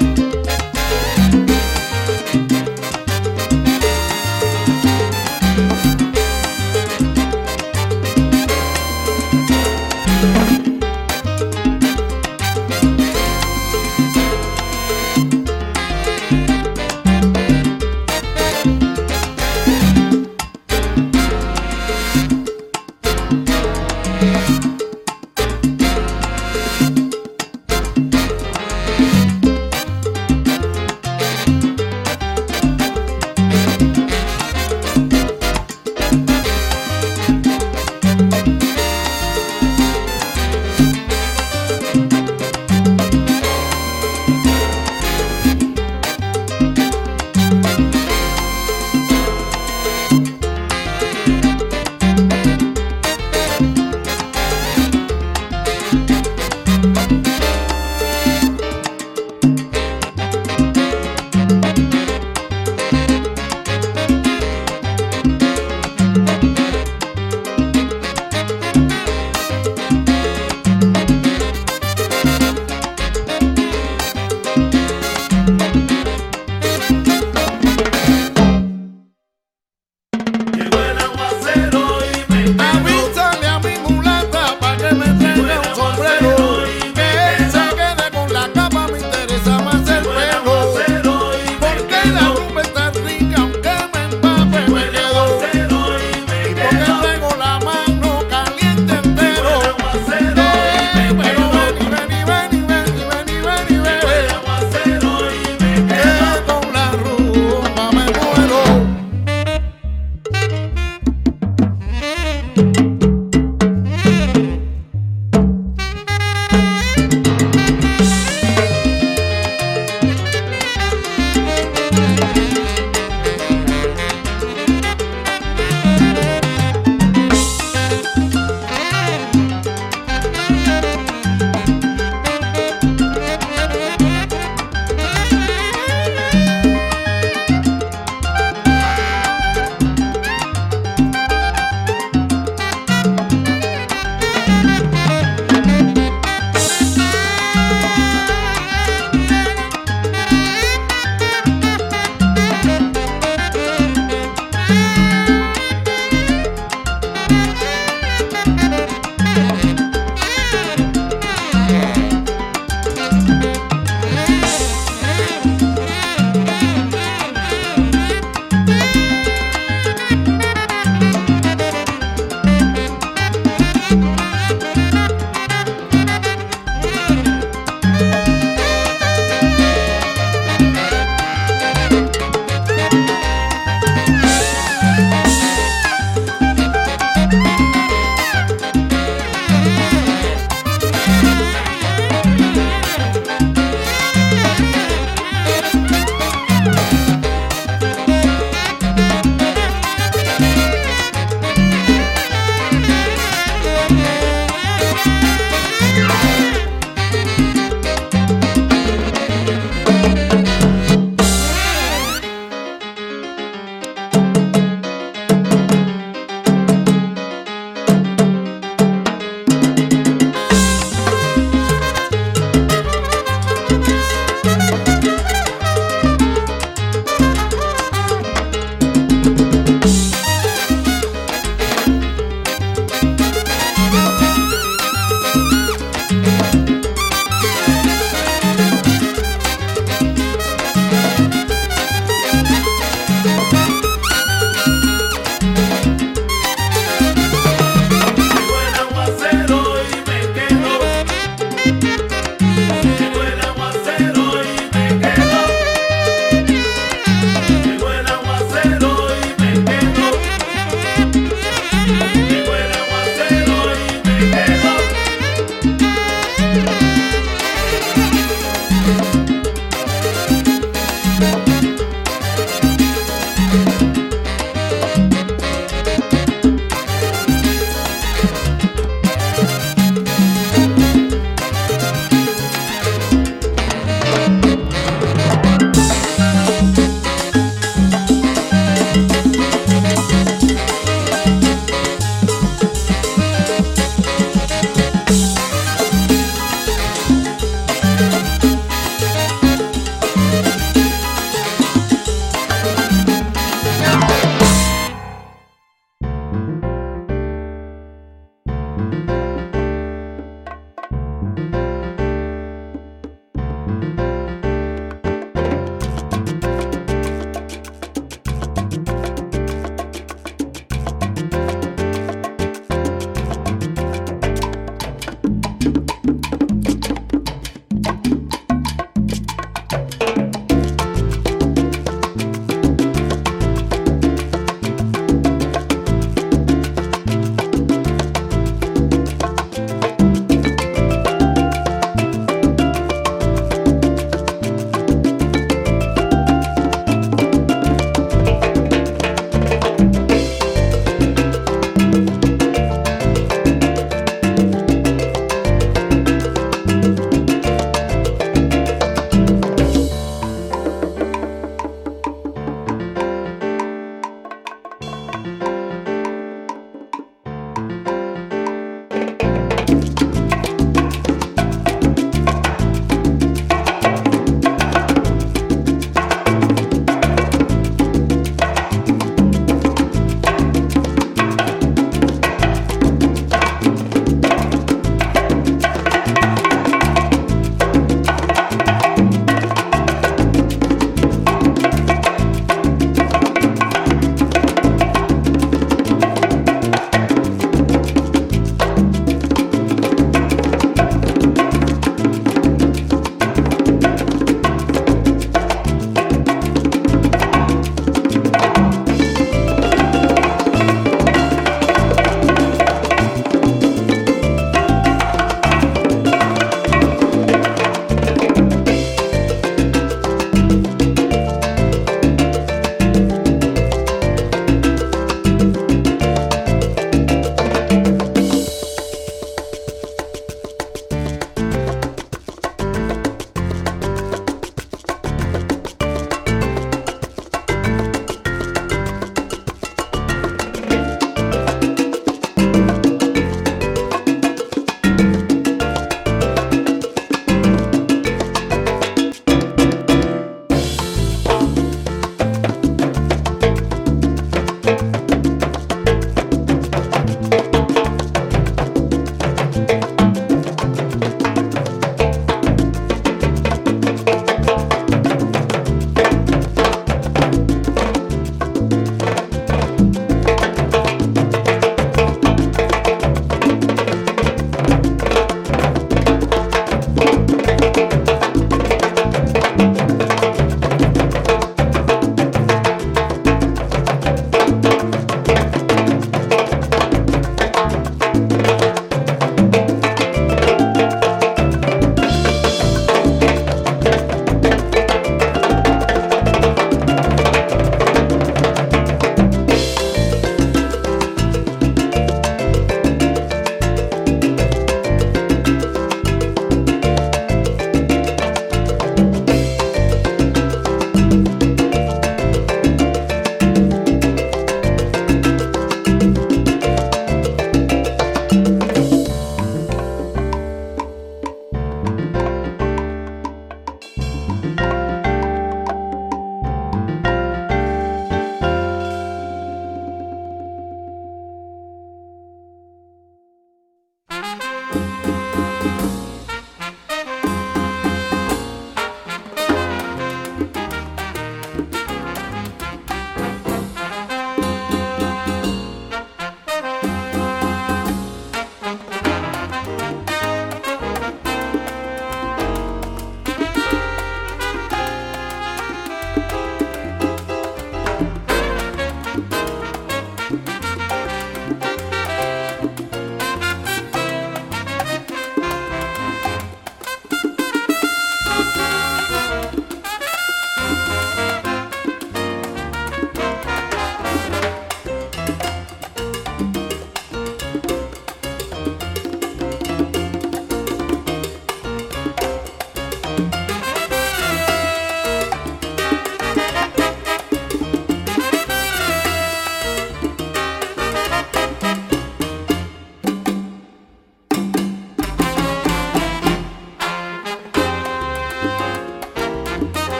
Bye.